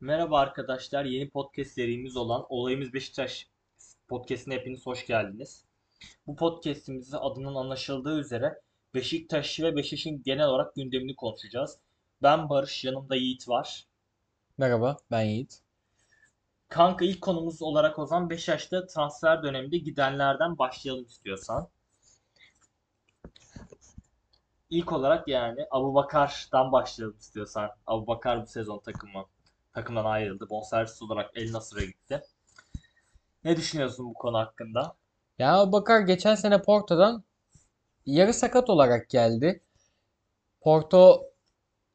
Merhaba arkadaşlar. Yeni podcast serimiz olan Olayımız Beşiktaş podcastine hepiniz hoş geldiniz. Bu podcastimizde adının anlaşıldığı üzere Beşiktaş ve Beşiktaş'ın genel olarak gündemini konuşacağız. Ben Barış, yanımda Yiğit var. Merhaba, ben Yiğit. Kanka ilk konumuz olarak o zaman Beşiktaş'ta transfer döneminde gidenlerden başlayalım istiyorsan. İlk olarak yani Abubakar'dan başlayalım istiyorsan. Abubakar bu sezon takımı takımdan ayrıldı. Bonservis olarak El Nasır'a gitti. Ne düşünüyorsun bu konu hakkında? Ya Bakar geçen sene Porto'dan yarı sakat olarak geldi. Porto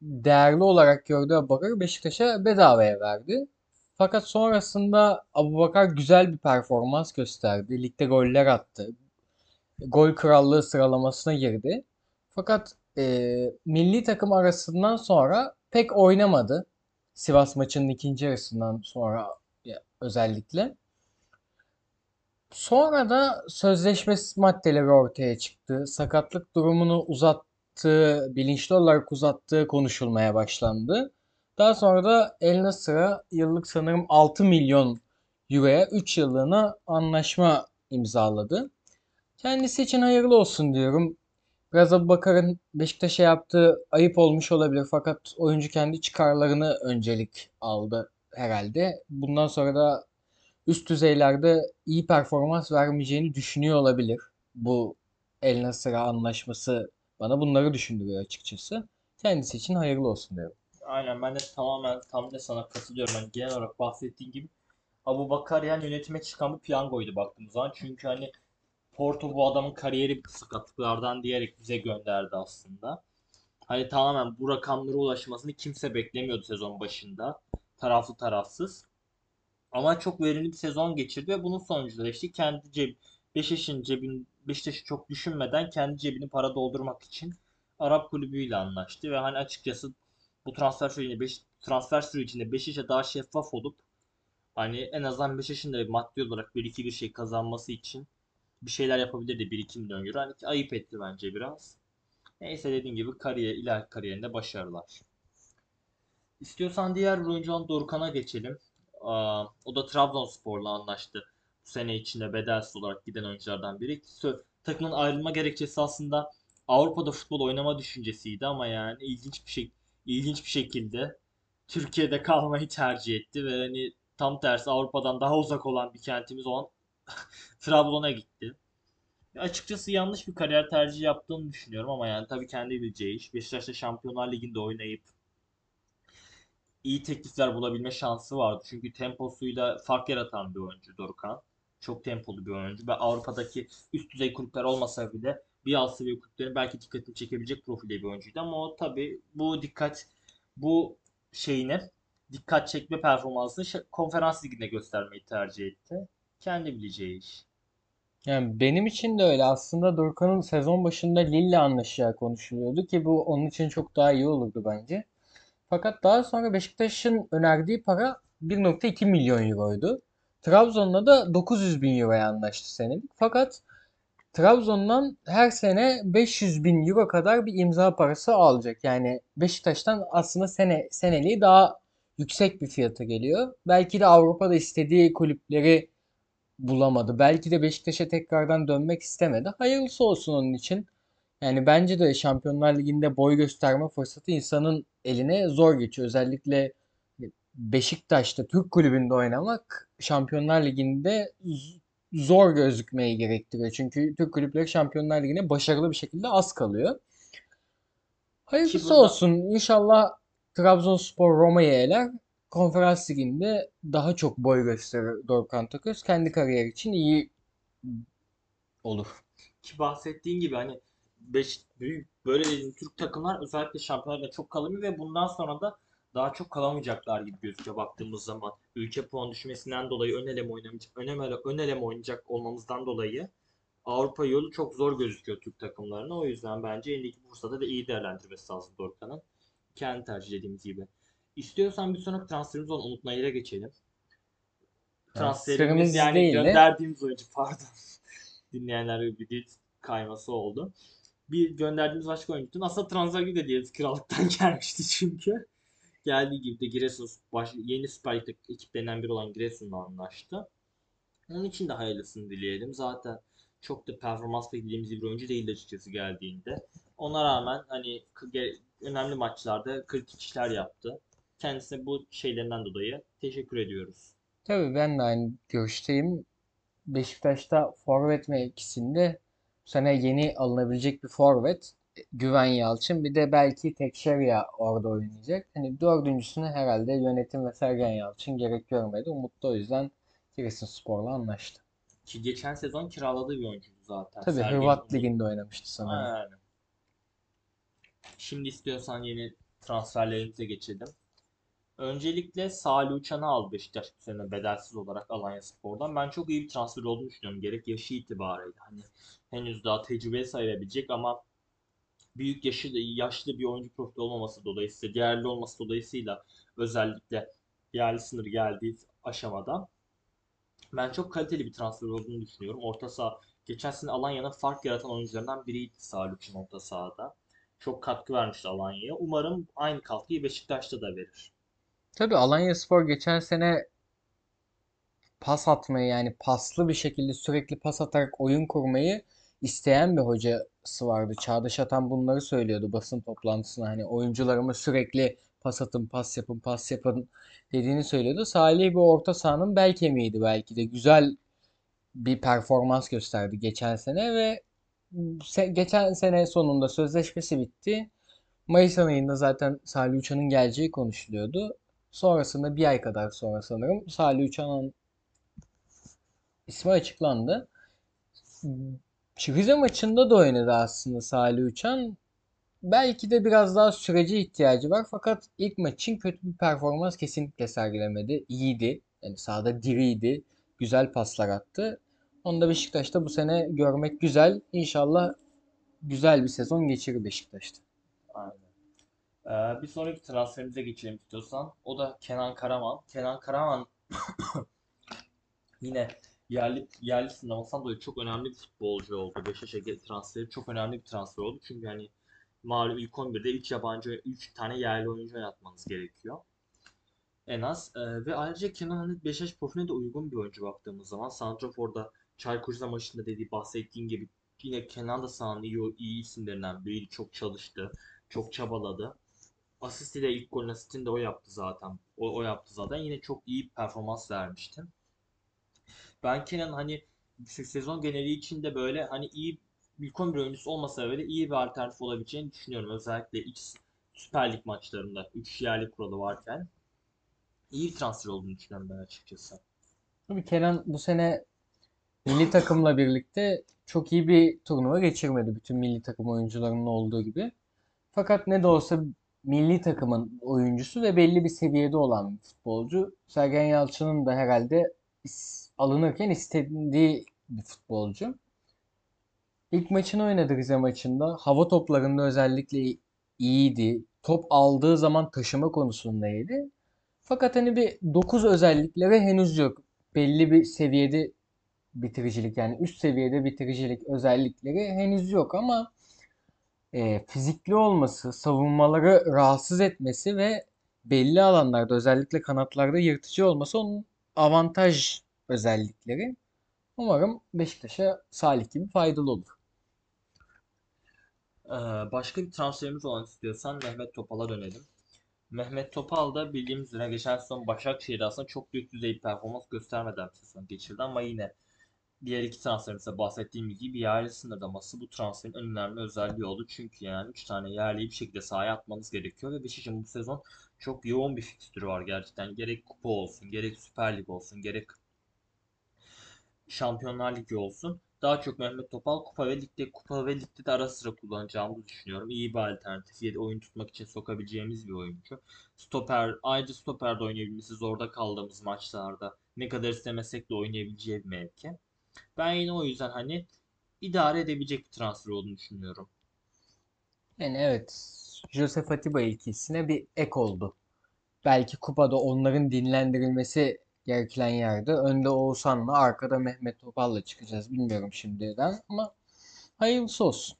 değerli olarak gördü Abubakar'ı Beşiktaş'a bedavaya verdi. Fakat sonrasında Abubakar güzel bir performans gösterdi. Ligde goller attı. Gol krallığı sıralamasına girdi. Fakat e, milli takım arasından sonra pek oynamadı. Sivas maçının ikinci yarısından sonra özellikle. Sonra da sözleşme maddeleri ortaya çıktı. Sakatlık durumunu uzattığı, bilinçli olarak uzattığı konuşulmaya başlandı. Daha sonra da El Nasır'a yıllık sanırım 6 milyon euroya 3 yıllığına anlaşma imzaladı. Kendisi için hayırlı olsun diyorum. Biraz Abubakar'ın Beşiktaş'a yaptığı ayıp olmuş olabilir fakat oyuncu kendi çıkarlarını öncelik aldı herhalde. Bundan sonra da üst düzeylerde iyi performans vermeyeceğini düşünüyor olabilir. Bu El Nasır'a anlaşması bana bunları düşündürüyor açıkçası. Kendisi için hayırlı olsun diyorum. Aynen ben de tamamen tam da sana katılıyorum. Yani genel olarak bahsettiğin gibi Abu Bakar yani yönetime çıkan bir piyangoydu baktığımız zaman. Çünkü hani Porto bu adamın kariyeri sakatlıklardan diyerek bize gönderdi aslında. Hani tamamen bu rakamlara ulaşmasını kimse beklemiyordu sezon başında. Taraflı tarafsız. Ama çok verimli bir sezon geçirdi ve bunun sonucunda işte kendi ceb Beşiktaş'ın cebin Beşiktaş'ı çok düşünmeden kendi cebini para doldurmak için Arap kulübüyle anlaştı ve hani açıkçası bu transfer sürecinde Beş, transfer sürecinde Beşiktaş'a daha şeffaf olup hani en azından Beşiktaş'ın da maddi olarak bir iki bir şey kazanması için bir şeyler yapabilirdi 1-2 milyon euro. Hani ayıp etti bence biraz. Neyse dediğim gibi kariyer, ileriki kariyerinde başarılar. İstiyorsan diğer oyuncu olan Dorukhan'a geçelim. Aa, o da Trabzonspor'la anlaştı. Bu sene içinde bedelsiz olarak giden oyunculardan biri. Takımın ayrılma gerekçesi aslında Avrupa'da futbol oynama düşüncesiydi ama yani ilginç bir şey ilginç bir şekilde Türkiye'de kalmayı tercih etti ve hani tam tersi Avrupa'dan daha uzak olan bir kentimiz olan Trabzon'a gitti. Açıkçası yanlış bir kariyer tercihi yaptığını düşünüyorum ama yani tabii kendi bileceği iş. Beşiktaş'ta Şampiyonlar Ligi'nde oynayıp iyi teklifler bulabilme şansı vardı. Çünkü temposuyla fark yaratan bir oyuncu Dorukhan. Çok tempolu bir oyuncu ve Avrupa'daki üst düzey kulüpler olmasa bile bir alt seviye kulüplerin belki dikkatini çekebilecek profilde bir oyuncuydu ama o tabii bu dikkat bu şeyine dikkat çekme performansını konferans liginde göstermeyi tercih etti. Kendi bileceği iş. Yani benim için de öyle. Aslında Dorukhan'ın sezon başında Lille anlaşacağı konuşuluyordu ki bu onun için çok daha iyi olurdu bence. Fakat daha sonra Beşiktaş'ın önerdiği para 1.2 milyon euroydu. Trabzon'la da 900 bin euroya anlaştı senelik. Fakat Trabzon'dan her sene 500 bin euro kadar bir imza parası alacak. Yani Beşiktaş'tan aslında sene seneliği daha yüksek bir fiyata geliyor. Belki de Avrupa'da istediği kulüpleri bulamadı. Belki de Beşiktaş'a tekrardan dönmek istemedi. Hayırlısı olsun onun için. Yani bence de Şampiyonlar Ligi'nde boy gösterme fırsatı insanın eline zor geçiyor. Özellikle Beşiktaş'ta Türk kulübünde oynamak Şampiyonlar Ligi'nde zor gözükmeyi gerektiriyor. Çünkü Türk kulüpleri Şampiyonlar Ligi'ne başarılı bir şekilde az kalıyor. Hayırlısı burada... olsun. İnşallah Trabzonspor Roma'yı eler. Konferans Ligi'nde daha çok boy gösterir Dorukhan Toköz. Kendi kariyer için iyi olur. Ki bahsettiğin gibi hani beş, büyük böyle Türk takımlar özellikle şampiyonlarda çok kalamıyor ve bundan sonra da daha çok kalamayacaklar gibi gözüküyor baktığımız zaman. Ülke puan düşmesinden dolayı ön eleme oynamayacak, ön eleme, ön eleme oynayacak olmamızdan dolayı Avrupa yolu çok zor gözüküyor Türk takımlarına. O yüzden bence elindeki fırsatı da iyi değerlendirmesi lazım Dorukhan'ın. Kendi tercih dediğimiz gibi. İstiyorsan bir sonraki transferimiz olan Umut Nayır'a geçelim. Transferimiz yani değil gönderdiğimiz de. oyuncu pardon. Dinleyenler bir dil kayması oldu. Bir gönderdiğimiz başka oyuncu. Aslında transfer de diyebiliriz. Krallıktan gelmişti çünkü. Geldiği gibi de Giresun baş, yeni Süper Lig'de ekiplerinden biri olan Giresun'la anlaştı. Onun için de hayırlısını dileyelim. Zaten çok da performans beklediğimiz bir oyuncu değildi açıkçası geldiğinde. Ona rağmen hani önemli maçlarda kritik işler yaptı. Kendisine bu şeylerinden dolayı teşekkür ediyoruz. Tabii ben de aynı görüşteyim. Beşiktaş'ta forvet mevkisinde bu sene yeni alınabilecek bir forvet Güven Yalçın bir de belki Tekşerya orada oynayacak. Hani dördüncüsüne herhalde yönetim ve Sergen Yalçın gerek görmedi. Umut da o yüzden Giresunspor'la anlaştı. Ki geçen sezon kiraladığı bir oyuncuydu zaten. Tabii Sergen Hırvat Umut. Ligi'nde oynamıştı sanırım. Aynen. Şimdi istiyorsan yeni transferlerimize geçelim. Öncelikle Salih Uçan'ı aldı Beşiktaş bu sene bedelsiz olarak Alanyaspor'dan. Ben çok iyi bir transfer olduğunu düşünüyorum. Gerek yaşı itibariyle. Hani henüz daha tecrübeli sayılabilecek ama büyük yaşı yaşlı bir oyuncu profili olmaması dolayısıyla, değerli olması dolayısıyla özellikle yerli sınır geldiği aşamada ben çok kaliteli bir transfer olduğunu düşünüyorum. Orta saha geçen sene Alanya'nın fark yaratan oyuncularından biriydi Salih Uçan orta sahada. Çok katkı vermişti Alanya'ya. Umarım aynı katkıyı Beşiktaş'ta da verir. Tabii Alanyaspor geçen sene pas atmayı yani paslı bir şekilde sürekli pas atarak oyun kurmayı isteyen bir hocası vardı. Çağdaş Atan bunları söylüyordu basın toplantısında. Hani oyuncularıma sürekli pas atın, pas yapın, pas yapın dediğini söylüyordu. Salih bir orta sahanın bel kemiğiydi belki de. Güzel bir performans gösterdi geçen sene ve geçen sene sonunda sözleşmesi bitti. Mayıs ayında zaten Salih Uçan'ın geleceği konuşuluyordu. Sonrasında bir ay kadar sonra sanırım Salih Uçan'ın ismi açıklandı. Rize maçında da oynadı aslında Salih Uçan. Belki de biraz daha sürece ihtiyacı var fakat ilk maç için kötü bir performans kesinlikle sergilemedi. İyiydi. Yani sahada diriydi. Güzel paslar attı. Onu da Beşiktaş'ta bu sene görmek güzel. İnşallah güzel bir sezon geçirir Beşiktaş'ta. Aynen. Ee, bir sonraki transferimize geçelim istiyorsan. O da Kenan Karaman. Kenan Karaman yine yerli yerli sınavından dolayı çok önemli bir futbolcu oldu. Beşiktaş'a transferi çok önemli bir transfer oldu. Çünkü hani malum ilk 11'de 3 yabancı 3 tane yerli oyuncu oynatmanız gerekiyor. En az. Ee, ve ayrıca Kenan hani Beşiktaş profiline de uygun bir oyuncu baktığımız zaman. Santrafor'da Çaykur Rize maçında dediği bahsettiğim gibi yine Kenan da sahanın iyi, iyi isimlerinden biriydi. Çok çalıştı. Çok çabaladı. Asisti de ilk golün asistini de o yaptı zaten. O, o yaptı zaten. Yine çok iyi performans vermişti. Ben Kenan hani se- sezon geneli içinde böyle hani iyi ilk 11 oyuncusu olmasa bile iyi bir alternatif olabileceğini düşünüyorum. Özellikle ilk Süper Lig maçlarında 3 yerli kuralı varken iyi bir transfer olduğunu düşünüyorum ben açıkçası. Tabii Kenan bu sene milli takımla birlikte çok iyi bir turnuva geçirmedi. Bütün milli takım oyuncularının olduğu gibi. Fakat ne de olsa milli takımın oyuncusu ve belli bir seviyede olan bir futbolcu. Sergen Yalçın'ın da herhalde alınırken istediği bir futbolcu. İlk maçını oynadı Rize maçında. Hava toplarında özellikle iyiydi. Top aldığı zaman taşıma konusunda iyiydi. Fakat hani bir 9 özellikleri henüz yok. Belli bir seviyede bitiricilik yani üst seviyede bitiricilik özellikleri henüz yok ama e, fizikli olması, savunmaları rahatsız etmesi ve belli alanlarda özellikle kanatlarda yırtıcı olması onun avantaj özellikleri. Umarım Beşiktaş'a Salih gibi faydalı olur. Ee, başka bir transferimiz olan istiyorsan Mehmet Topal'a dönelim. Mehmet Topal da bildiğimiz üzere geçen sezon Başakşehir'de aslında çok büyük düzey performans göstermeden sezon geçirdi ama yine diğer iki transferimizde bahsettiğim gibi yerli sınırlaması bu transferin en önemli özelliği oldu. Çünkü yani 3 tane yerliyi bir şekilde sahaya atmanız gerekiyor ve Beşiktaş'ın bu sezon çok yoğun bir fikstürü var gerçekten. Gerek kupa olsun, gerek Süper Lig olsun, gerek Şampiyonlar Ligi olsun. Daha çok Mehmet Topal Kupa ve Lig'de Kupa ve Lig'de de ara sıra kullanacağımızı düşünüyorum. İyi bir alternatif. Yedi oyun tutmak için sokabileceğimiz bir oyuncu. Stoper, ayrıca stoperde oynayabilmesi zorda kaldığımız maçlarda ne kadar istemesek de oynayabileceği bir mevki. Ben yine o yüzden hani idare edebilecek bir transfer olduğunu düşünüyorum. Yani evet, Josef Atiba ilkisine bir ek oldu. Belki kupada onların dinlendirilmesi gereken yerde önde Oğuzhan'la arkada Mehmet Topal'la çıkacağız. Bilmiyorum şimdiden ama hayırlısı olsun.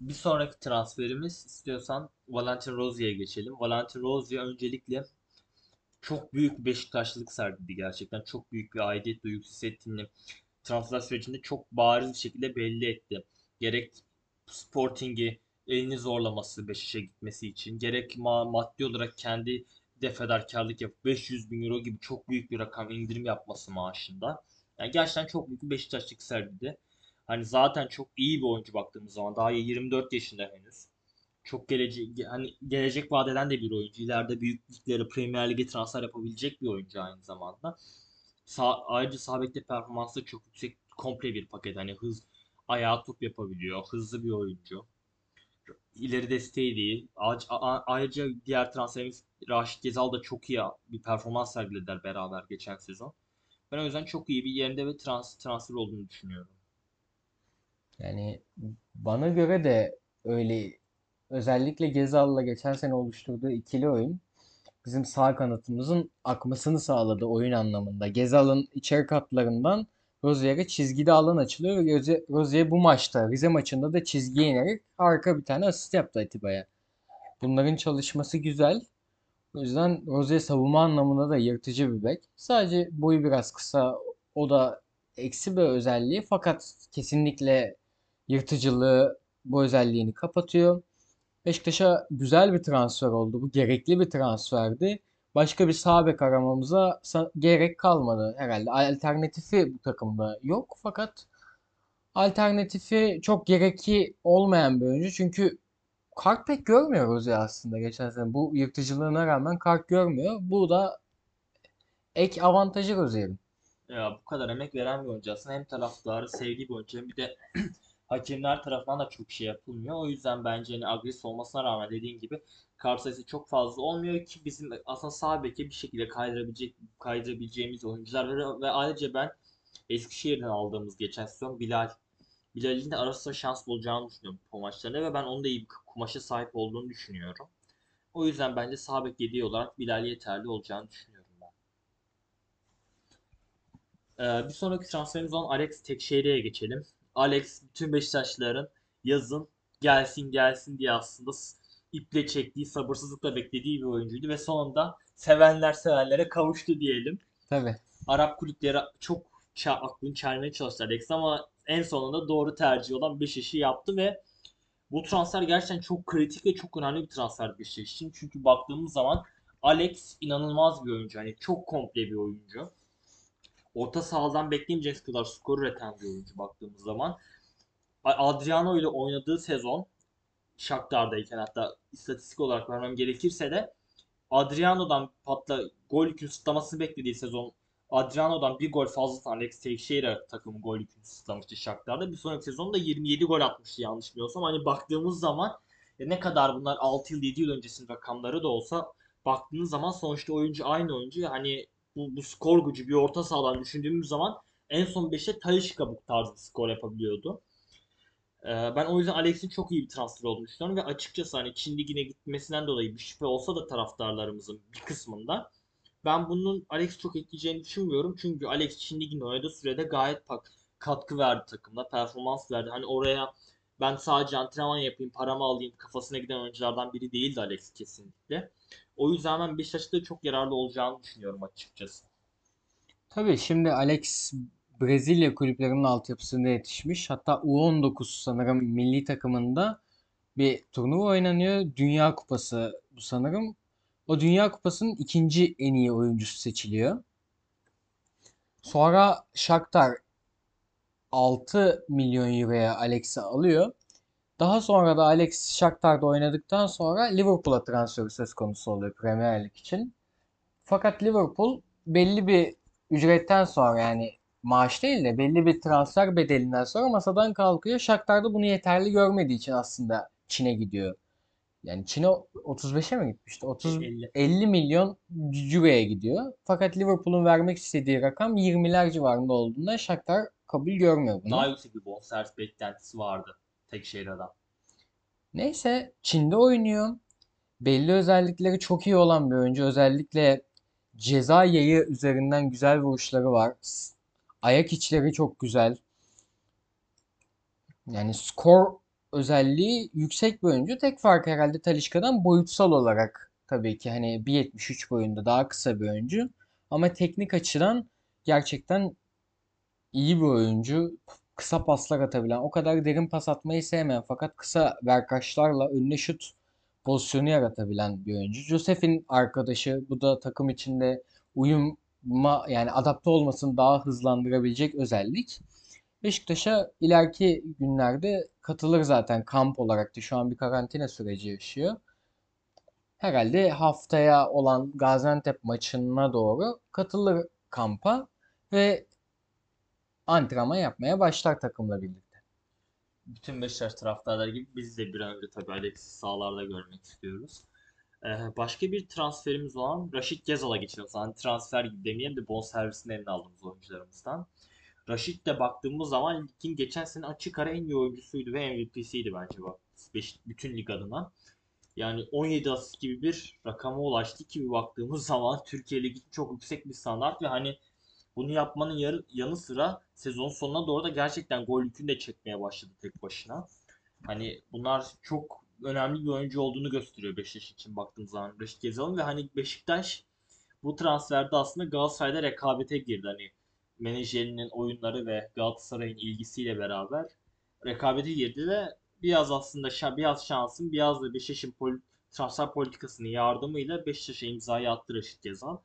Bir sonraki transferimiz istiyorsan Valentin Rozier'e geçelim. Valentin Rozier öncelikle çok büyük Beşiktaşlılık sergiledi gerçekten. Çok büyük bir aidiyet duygusu hissettiğini transfer sürecinde çok bariz bir şekilde belli etti. Gerek Sporting'i elini zorlaması Beşiktaş'a gitmesi için, gerek ma- maddi olarak kendi de fedakarlık yapıp 500 bin euro gibi çok büyük bir rakam indirim yapması maaşında. Yani gerçekten çok büyük bir Beşiktaşlık sergiledi. Hani zaten çok iyi bir oyuncu baktığımız zaman daha 24 yaşında henüz. Çok gelecek hani gelecek vadeden de bir oyuncu. İleride büyük liglere, Premier Lig'e transfer yapabilecek bir oyuncu aynı zamanda. Sağ, ayrıca sağ bekte performansı çok yüksek, komple bir paket. Hani hız, ayağı top yapabiliyor, hızlı bir oyuncu. İleri desteği değil. Ayrıca diğer transferimiz Raşit Gezal da çok iyi bir performans sergilediler beraber geçen sezon. Ben o yüzden çok iyi bir yerinde ve trans transfer olduğunu düşünüyorum. Yani bana göre de öyle özellikle Gezal'la geçen sene oluşturduğu ikili oyun bizim sağ kanatımızın akmasını sağladı oyun anlamında. Gezal'ın içeri katlarından Rozier'e çizgide alan açılıyor ve Rozier, bu maçta Rize maçında da çizgiye inerek harika bir tane asist yaptı Atiba'ya. Bunların çalışması güzel. O yüzden Rozier savunma anlamında da yırtıcı bir bek. Sadece boyu biraz kısa. O da eksi bir özelliği fakat kesinlikle yırtıcılığı bu özelliğini kapatıyor. Beşiktaş'a güzel bir transfer oldu. Bu gerekli bir transferdi. Başka bir sağ bek aramamıza gerek kalmadı herhalde. Alternatifi bu takımda yok fakat alternatifi çok gerekli olmayan bir oyuncu. Çünkü kart pek görmüyoruz ya aslında geçen sene. Bu yırtıcılığına rağmen kart görmüyor. Bu da ek avantajı Rozier'in. Ya bu kadar emek veren bir oyuncu aslında hem taraftarı sevdiği bir oyuncu hem bir de hakemler tarafından da çok şey yapılmıyor. O yüzden bence hani agresif olmasına rağmen dediğin gibi kart sayısı çok fazla olmuyor ki bizim aslında sağ beke bir şekilde kaydırabilecek kaydırabileceğimiz oyuncular ve, ve ayrıca ben Eskişehir'den aldığımız geçen sezon Bilal Bilal'in de ara sıra şans bulacağını düşünüyorum bu maçlarında ve ben onun da iyi bir kumaşa sahip olduğunu düşünüyorum. O yüzden bence sağ bek yediği olarak Bilal yeterli olacağını düşünüyorum ben. Ee, bir sonraki transferimiz olan Alex Tekşehir'e geçelim. Alex bütün Beşiktaşlıların yazın gelsin gelsin diye aslında iple çektiği, sabırsızlıkla beklediği bir oyuncuydu ve sonunda sevenler sevenlere kavuştu diyelim. Tabii. Arap kulüpleri çok ça aklını çelmeye çalıştı Alex ama en sonunda doğru tercih olan Beşiktaş'ı yaptı ve bu transfer gerçekten çok kritik ve çok önemli bir transfer Beşiktaş için. Çünkü baktığımız zaman Alex inanılmaz bir oyuncu. Hani çok komple bir oyuncu. Orta sahadan bekleyemeyeceğiniz kadar skor üreten bir oyuncu baktığımız zaman. Adriano ile oynadığı sezon Shakhtar'dayken hatta istatistik olarak vermem gerekirse de Adriano'dan patla gol yükünü sıtlamasını beklediği sezon Adriano'dan bir gol fazla Alex Teixeira takımı gol yükünü sıtlamıştı Shakhtar'da. Bir sonraki sezonda 27 gol atmıştı yanlış bilmiyorsam. Hani baktığımız zaman ya ne kadar bunlar 6 yıl 7 yıl öncesinin rakamları da olsa baktığınız zaman sonuçta oyuncu aynı oyuncu. Hani bu, bu skor gücü bir orta sahadan düşündüğümüz zaman en son 5'e Talisca bu tarz bir skor yapabiliyordu. Ee, Ben o yüzden Alex'in çok iyi bir transfer olduğunu düşünüyorum ve açıkçası hani Çin Ligi'ne gitmesinden dolayı bir şüphe olsa da taraftarlarımızın bir kısmında ben bunun Alex çok etkileyeceğini düşünmüyorum. Çünkü Alex Çin Ligi'nde oynadığı sürede gayet pak katkı verdi takımda, performans verdi. Hani oraya ben sadece antrenman yapayım, paramı alayım kafasına giden oyunculardan biri değildi Alex kesinlikle. O yüzden ben Beşiktaş'ta çok yararlı olacağını düşünüyorum açıkçası. Tabii şimdi Alex Brezilya kulüplerinin altyapısında yetişmiş. Hatta U19 sanırım milli takımında bir turnuva oynanıyor. Dünya Kupası bu sanırım. O Dünya Kupası'nın ikinci en iyi oyuncusu seçiliyor. Sonra Shakhtar 6 milyon euroya Alex'i alıyor. Daha sonra da Alex Shakhtar'da oynadıktan sonra Liverpool'a transferi söz konusu oluyor Premier Lig için. Fakat Liverpool belli bir ücretten sonra yani maaş değil de belli bir transfer bedelinden sonra masadan kalkıyor. Shakhtar da bunu yeterli görmediği için aslında Çin'e gidiyor. Yani Çin'e 35'e mi gitmişti? 30 50. 50 milyon euroya gidiyor. Fakat Liverpool'un vermek istediği rakam 20'ler civarında olduğunda Shakhtar kabul görmüyor bunu. Daha yüksek bir bonservis beklentisi vardı Tekşehir'den. Neyse Çin'de oynuyor. Belli özellikleri çok iyi olan bir oyuncu. Özellikle ceza yayı üzerinden güzel vuruşları var. Ayak içleri çok güzel. Yani skor özelliği yüksek bir oyuncu. Tek fark herhalde Talisca'dan boyutsal olarak tabii ki hani 1.73 boyunda daha kısa bir oyuncu. Ama teknik açıdan gerçekten iyi bir oyuncu. Kısa paslar atabilen, o kadar derin pas atmayı sevmeyen fakat kısa verkaçlarla önüne şut pozisyonu yaratabilen bir oyuncu. Josef'in arkadaşı, bu da takım içinde uyuma yani adapte olmasını daha hızlandırabilecek özellik. Beşiktaş'a ileriki günlerde katılır zaten kamp olarak da şu an bir karantina süreci yaşıyor. Herhalde haftaya olan Gaziantep maçına doğru katılır kampa ve antrenman yapmaya başlar takımla birlikte. Bütün Beşiktaş taraftarları gibi biz de bir an önce tabii Alex'i sahalarda görmek istiyoruz. Ee, başka bir transferimiz olan Raşit Gezal'a geçiyoruz. Hani transfer gibi demeyelim de bonservisini eline aldığımız oyuncularımızdan. Raşit de baktığımız zaman ligin geçen sene açık ara en iyi oyuncusuydu ve MVP'siydi bence bak. Bütün lig adına. Yani 17 asist gibi bir rakama ulaştı ki baktığımız zaman Türkiye Ligi çok yüksek bir standart ve hani bunu yapmanın yarı, yanı sıra sezon sonuna doğru da gerçekten gol yükünü de çekmeye başladı tek başına. Hani bunlar çok önemli bir oyuncu olduğunu gösteriyor Beşiktaş için baktığımız zaman Reşit Gezal'ın ve hani Beşiktaş bu transferde aslında Galatasaray'da rekabete girdi. Hani menajerinin oyunları ve Galatasaray'ın ilgisiyle beraber rekabete girdi ve biraz aslında şa- biraz şansın biraz da Beşiktaş'ın pol- transfer politikasının yardımıyla Beşiktaş'a imzayı attı Reşit Gezal.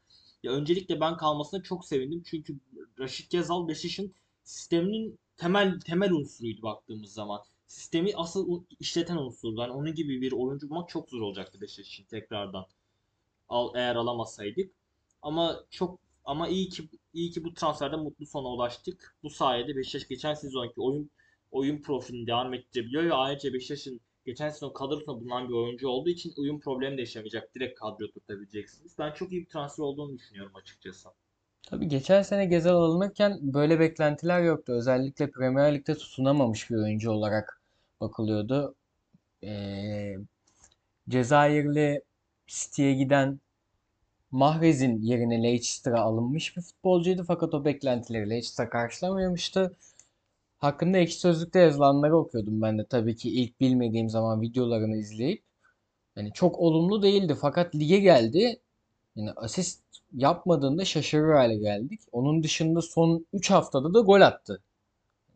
Ya öncelikle ben kalmasına çok sevindim çünkü Raşit Gezal Beşiktaş'ın sisteminin temel temel unsuruydu baktığımız zaman. Sistemi asıl işleten unsurdu. Yani onun gibi bir oyuncu bulmak çok zor olacaktı Beşiktaş için tekrardan. Al, eğer alamasaydık. Ama çok ama iyi ki iyi ki bu transferde mutlu sona ulaştık. Bu sayede Beşiktaş geçen sezonki oyun oyun profilini devam ettirebiliyor ve ayrıca Beşiktaş'ın geçen sezon kadrosunda bulunan bir oyuncu olduğu için uyum problemi de yaşamayacak. Direkt kadroya tutabileceksiniz. Ben çok iyi bir transfer olduğunu düşünüyorum açıkçası. Tabii geçen sene Gezal alınırken böyle beklentiler yoktu. Özellikle Premier Lig'de tutunamamış bir oyuncu olarak bakılıyordu. Ee, Cezayirli City'ye giden Mahrez'in yerine Leicester'a alınmış bir futbolcuydu fakat o beklentileri Leicester karşılamamıştı. Hakkında ekşi sözlükte yazılanları okuyordum ben de tabii ki ilk bilmediğim zaman videolarını izleyip. Yani çok olumlu değildi fakat lige geldi. Yani asist yapmadığında şaşırır hale geldik. Onun dışında son 3 haftada da gol attı.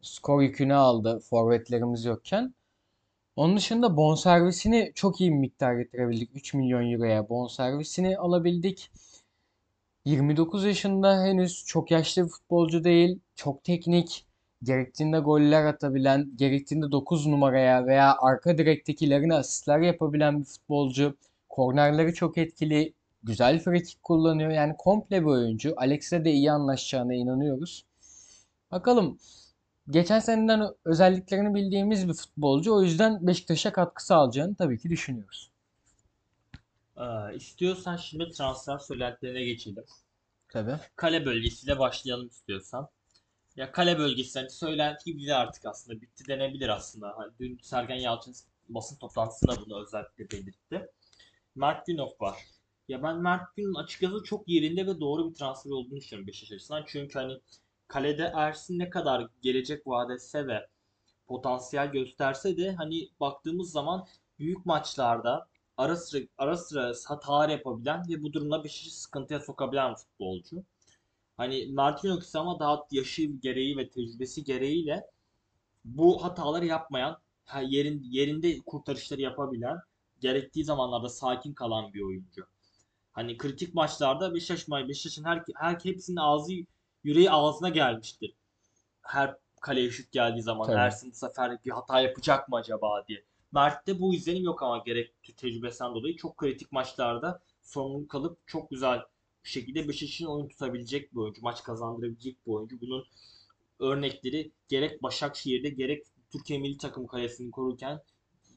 Skor yükünü aldı forvetlerimiz yokken. Onun dışında bonservisini çok iyi bir miktar getirebildik. 3 milyon euroya bonservisini alabildik. 29 yaşında henüz çok yaşlı bir futbolcu değil. Çok teknik. Gerektiğinde goller atabilen, gerektiğinde 9 numaraya veya arka direktekilerine asistler yapabilen bir futbolcu. Kornerleri çok etkili. Güzel frikik kullanıyor. Yani komple bir oyuncu. Alex'le de iyi anlaşacağına inanıyoruz. Bakalım. Geçen seneden özelliklerini bildiğimiz bir futbolcu. O yüzden Beşiktaş'a katkı sağlayacağını tabii ki düşünüyoruz. Ee, istiyorsan şimdi transfer söylentilerine geçelim. Tabii. Kale bölgesiyle başlayalım istiyorsan. Ya kale bölgesi hani söylenti gibi de artık aslında bitti denebilir aslında. Hani dün Sergen Yalçın basın toplantısında bunu özellikle belirtti. Mert Günok var. Ya ben Mert Günok'un açıkçası çok yerinde ve doğru bir transfer olduğunu düşünüyorum Beşiktaş açısından. Çünkü hani kalede Ersin ne kadar gelecek vaat etse ve potansiyel gösterse de hani baktığımız zaman büyük maçlarda ara sıra ara sıra hatalar yapabilen ve bu durumda Beşiktaş'ı sıkıntıya sokabilen futbolcu. Hani Martin ise ama daha yaşı gereği ve tecrübesi gereğiyle bu hataları yapmayan, yerin, yerinde kurtarışları yapabilen, gerektiği zamanlarda sakin kalan bir oyuncu. Hani kritik maçlarda Beşiktaş, Beşiktaş'ın her, her hepsinin ağzı yüreği ağzına gelmiştir. Her kaleye şut geldiği zaman Tabii. Ersin bu sefer bir hata yapacak mı acaba diye. Mert'te bu izlenim yok ama gerek tecrübesinden dolayı çok kritik maçlarda sorumluluk alıp çok güzel bir şekilde Beşiktaş'ın oyun tutabilecek bir oyuncu, maç kazandırabilecek bir oyuncu. Bunun örnekleri gerek Başakşehir'de gerek Türkiye Milli Takım kalesini korurken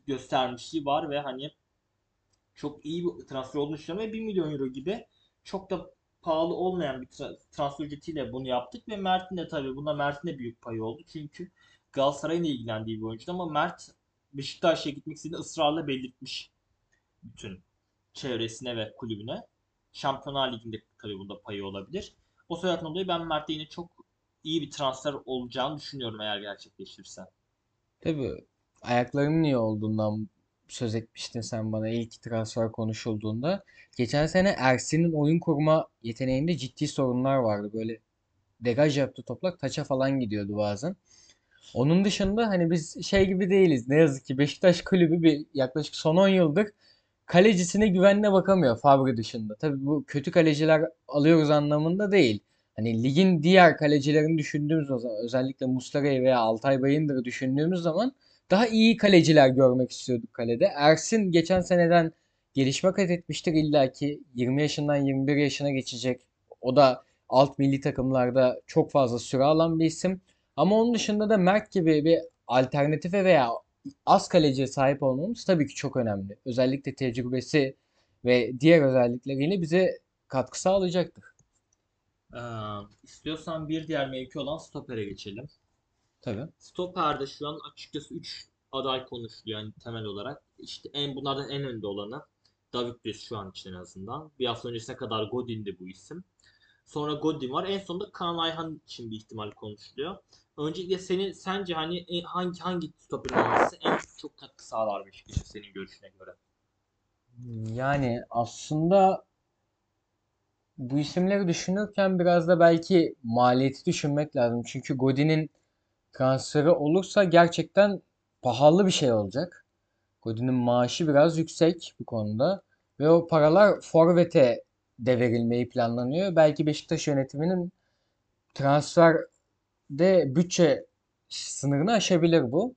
göstermişliği var ve hani çok iyi bir transfer olduğunu düşünüyorum ve 1 milyon euro gibi çok da pahalı olmayan bir tra- transfer ücretiyle bunu yaptık ve Mert'in de tabii bunda Mert'in de büyük payı oldu. Çünkü Galatasaray'ın ilgilendiği bir oyuncu ama Mert Beşiktaş'a gitmek istediğini ısrarla belirtmiş bütün çevresine ve kulübüne. Şampiyonlar Ligi'nde tabii bunda payı olabilir. O sebepten dolayı ben Mert'e yine çok iyi bir transfer olacağını düşünüyorum eğer gerçekleşirse. Tabii ayaklarının iyi olduğundan söz etmiştin sen bana ilk transfer konuşulduğunda. Geçen sene Ersin'in oyun kurma yeteneğinde ciddi sorunlar vardı. Böyle degaj yaptı toplar taça falan gidiyordu bazen. Onun dışında hani biz şey gibi değiliz. Ne yazık ki Beşiktaş kulübü bir yaklaşık son 10 yıldır kalecisine güvenle bakamıyor Fabri dışında. Tabii bu kötü kaleciler alıyoruz anlamında değil. Hani ligin diğer kalecilerini düşündüğümüz zaman özellikle Muslera'yı veya Altay Bayındır'ı düşündüğümüz zaman daha iyi kaleciler görmek istiyorduk kalede. Ersin geçen seneden gelişme kat etmiştir illa ki 20 yaşından 21 yaşına geçecek. O da alt milli takımlarda çok fazla süre alan bir isim. Ama onun dışında da Mert gibi bir alternatife veya az kaleciye sahip olmamız tabii ki çok önemli. Özellikle tecrübesi ve diğer özellikleriyle bize katkı sağlayacaktır. Ee, istiyorsan bir diğer mevki olan stopere geçelim. Tabii. Stoper'de şu an açıkçası 3 aday konuşuluyor yani temel olarak. İşte en bunlardan en önde olanı David Luiz şu an için en azından. Bir hafta öncesine kadar Godin'di bu isim. Sonra Godin var. En sonunda Kaan Ayhan için bir ihtimal konuşuluyor. Öncelikle senin sence hani en- hangi hangi stoperin olması en çok katkı sağlar Beşiktaş'a senin görüşüne göre? Yani aslında bu isimleri düşünürken biraz da belki maliyeti düşünmek lazım. Çünkü Godin'in transferi olursa gerçekten pahalı bir şey olacak. Godin'in maaşı biraz yüksek bu konuda. Ve o paralar forvete de verilmeyi planlanıyor. Belki Beşiktaş yönetiminin transferde bütçe sınırını aşabilir bu.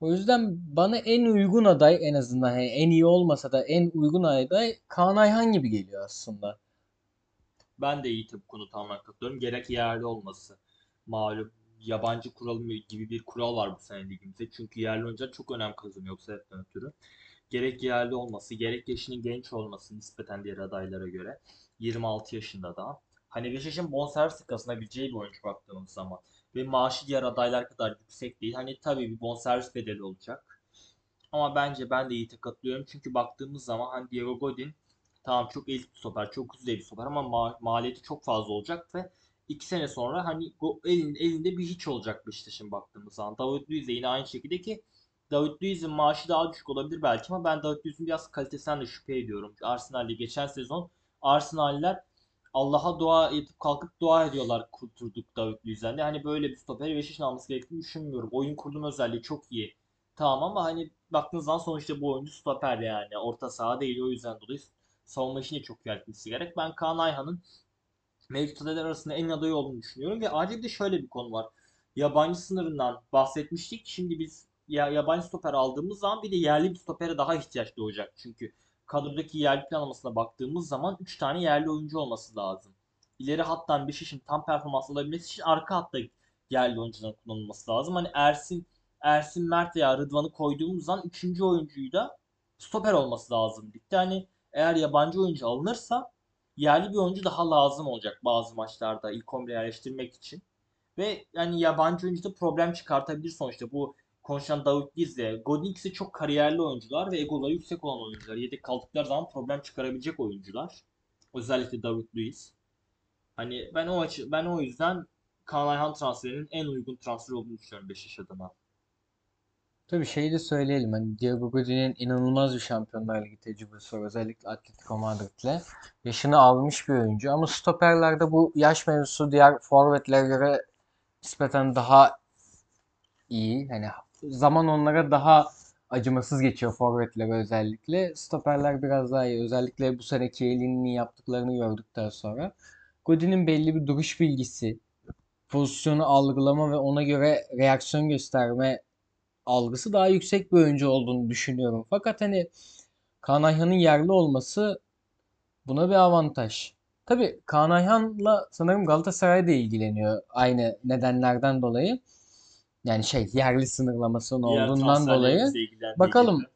O yüzden bana en uygun aday en azından hani en iyi olmasa da en uygun aday Kaan Ayhan gibi geliyor aslında. Ben de Yiğit'e bu konu tamamen katılıyorum. Gerek yerli olması. Malum yabancı kuralı gibi bir kural var bu sene ligimizde. Çünkü yerli oyuncular çok önem kazanıyor yoksa sebepten ötürü. Gerek yerli olması, gerek yaşının genç olması nispeten diğer adaylara göre. 26 yaşında da. Hani Beşiktaş'ın bonservis kazanabileceği bir oyuncu baktığımız zaman. Ve maaşı diğer adaylar kadar yüksek değil. Hani tabii bir bonservis bedeli olacak. Ama bence ben de Yiğit'e katılıyorum. Çünkü baktığımız zaman hani Diego Godin tamam çok elit bir stoper, çok düzey bir stoper ama ma- maliyeti çok fazla olacak ve iki sene sonra hani elin, elinde bir hiç olacak Beşiktaş'ın baktığımız zaman. David Luiz de yine aynı şekilde ki David Luiz'in maaşı daha düşük olabilir belki ama ben David Luiz'in biraz kalitesinden de şüphe ediyorum. Arsenal'de geçen sezon Arsenal'ler Allah'a dua edip kalkıp dua ediyorlar kurtulduk David Luiz'den de. Hani böyle bir stoperi Beşiktaş'ın alması gerektiğini düşünmüyorum. Oyun kurduğum özelliği çok iyi. Tamam ama hani baktığınız zaman sonuçta bu oyuncu stoper yani. Orta saha değil o yüzden dolayı savunma işini çok iyi halletmesi gerek. Ben Kaan Ayhan'ın mevcut adaylar arasında en aday olduğunu düşünüyorum ve ayrıca bir de şöyle bir konu var. Yabancı sınırından bahsetmiştik. Şimdi biz ya yabancı stoper aldığımız zaman bir de yerli bir stopere daha ihtiyaç doğacak. Çünkü kadrodaki yerli planlamasına baktığımız zaman 3 tane yerli oyuncu olması lazım. İleri hattan şişin tam performans alabilmesi için arka hatta yerli oyuncuların kullanılması lazım. Hani Ersin, Ersin Mert veya Rıdvan'ı koyduğumuz zaman 3. oyuncuyu da stoper olması lazım. Ligde hani eğer yabancı oyuncu alınırsa yerli bir oyuncu daha lazım olacak bazı maçlarda ilk 11'e yerleştirmek için. Ve yani yabancı oyuncu da problem çıkartabilir sonuçta. Bu konuşan David Luiz de Godin ikisi çok kariyerli oyuncular ve egoları yüksek olan oyuncular. Yedek kaldıkları zaman problem çıkarabilecek oyuncular. Özellikle David Luiz. Hani ben o açı ben o yüzden Kaan Ayhan transferinin en uygun transfer olduğunu düşünüyorum Beşiktaş adına. Tabii şeyi de söyleyelim. Hani Diego Godin'in inanılmaz bir Şampiyonlar Ligi tecrübesi var. Özellikle Atletico Madrid'le. Yaşını almış bir oyuncu. Ama stoperlerde bu yaş mevzusu diğer forvetlere göre nispeten daha iyi. Hani zaman onlara daha acımasız geçiyor forvetlere özellikle. Stoperler biraz daha iyi. Özellikle bu sene Chiellini'nin yaptıklarını gördükten sonra. Godin'in belli bir duruş bilgisi, pozisyonu algılama ve ona göre reaksiyon gösterme algısı daha yüksek bir oyuncu olduğunu düşünüyorum. Fakat hani Kaan Ayhan'ın yerli olması buna bir avantaj. Tabii Kaan Ayhan'la sanırım Galatasaray da ilgileniyor aynı nedenlerden dolayı. Yani şey yerli sınırlamasının Diğer olduğundan dolayı. ilgilendiği Bakalım gibi.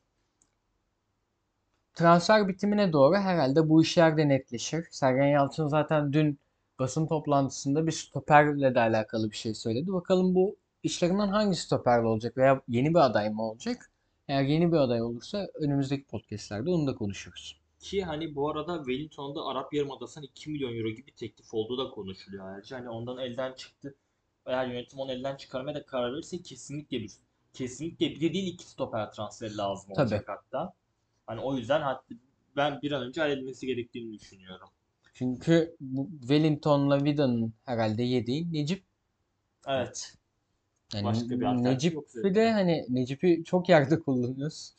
transfer bitimine doğru herhalde bu işler de netleşir. Sergen Yalçın zaten dün basın toplantısında bir stoperle de alakalı bir şey söyledi. Bakalım bu işlerinden hangi stoperle olacak veya yeni bir aday mı olacak? Eğer yeni bir aday olursa önümüzdeki podcastlerde onu da konuşuruz. Ki hani bu arada Wellington'da da Arap Yarımadası'na 2 milyon euro gibi teklif olduğu da konuşuluyor ayrıca. Hani ondan elden çıktı. Eğer yönetim onu elden çıkarmaya da karar verirse kesinlikle bir kesinlikle bir değil iki stoper transferi lazım Tabii. olacak hatta. Hani o yüzden hatta ben bir an önce halledilmesi gerektiğini düşünüyorum. Çünkü bu Wellington'la Vida'nın herhalde yediği Necip Evet. yani Başka bir Necip bir de hani Necip'i çok yerde kullanıyoruz.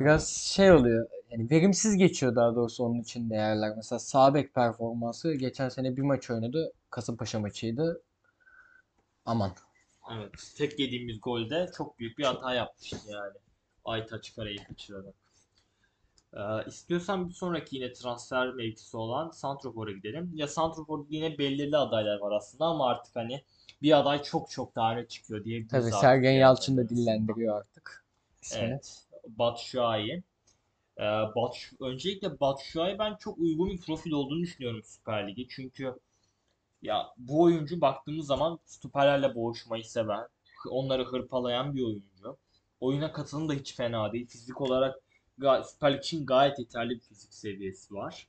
Biraz şey oluyor. Yani verimsiz geçiyor daha doğrusu onun için değerler. Mesela sağ bek performansı geçen sene bir maç oynadı. Kasımpaşa maçıydı. Aman. Evet. Tek yediğimiz golde çok büyük bir hata yapmıştı yani. Aytaç Kara'yı kaçırarak. Ee, istiyorsan bir sonraki yine transfer mevkisi olan Santrofor'a gidelim. Ya Santrofor'da yine belirli adaylar var aslında ama artık hani bir aday çok çok daha öne çıkıyor diyebiliriz Tabii Sergen Yalçın da dillendiriyor artık ismini. Evet. Batshuayi. Ee, Bats öncelikle Batshuayi ben çok uygun bir profil olduğunu düşünüyorum Süper Lig'e. Çünkü ya bu oyuncu baktığımız zaman stoperlerle boğuşmayı seven, onları hırpalayan bir oyuncu. Oyuna katılım da hiç fena değil. Fizik olarak Süper Lig için gayet yeterli bir fizik seviyesi var.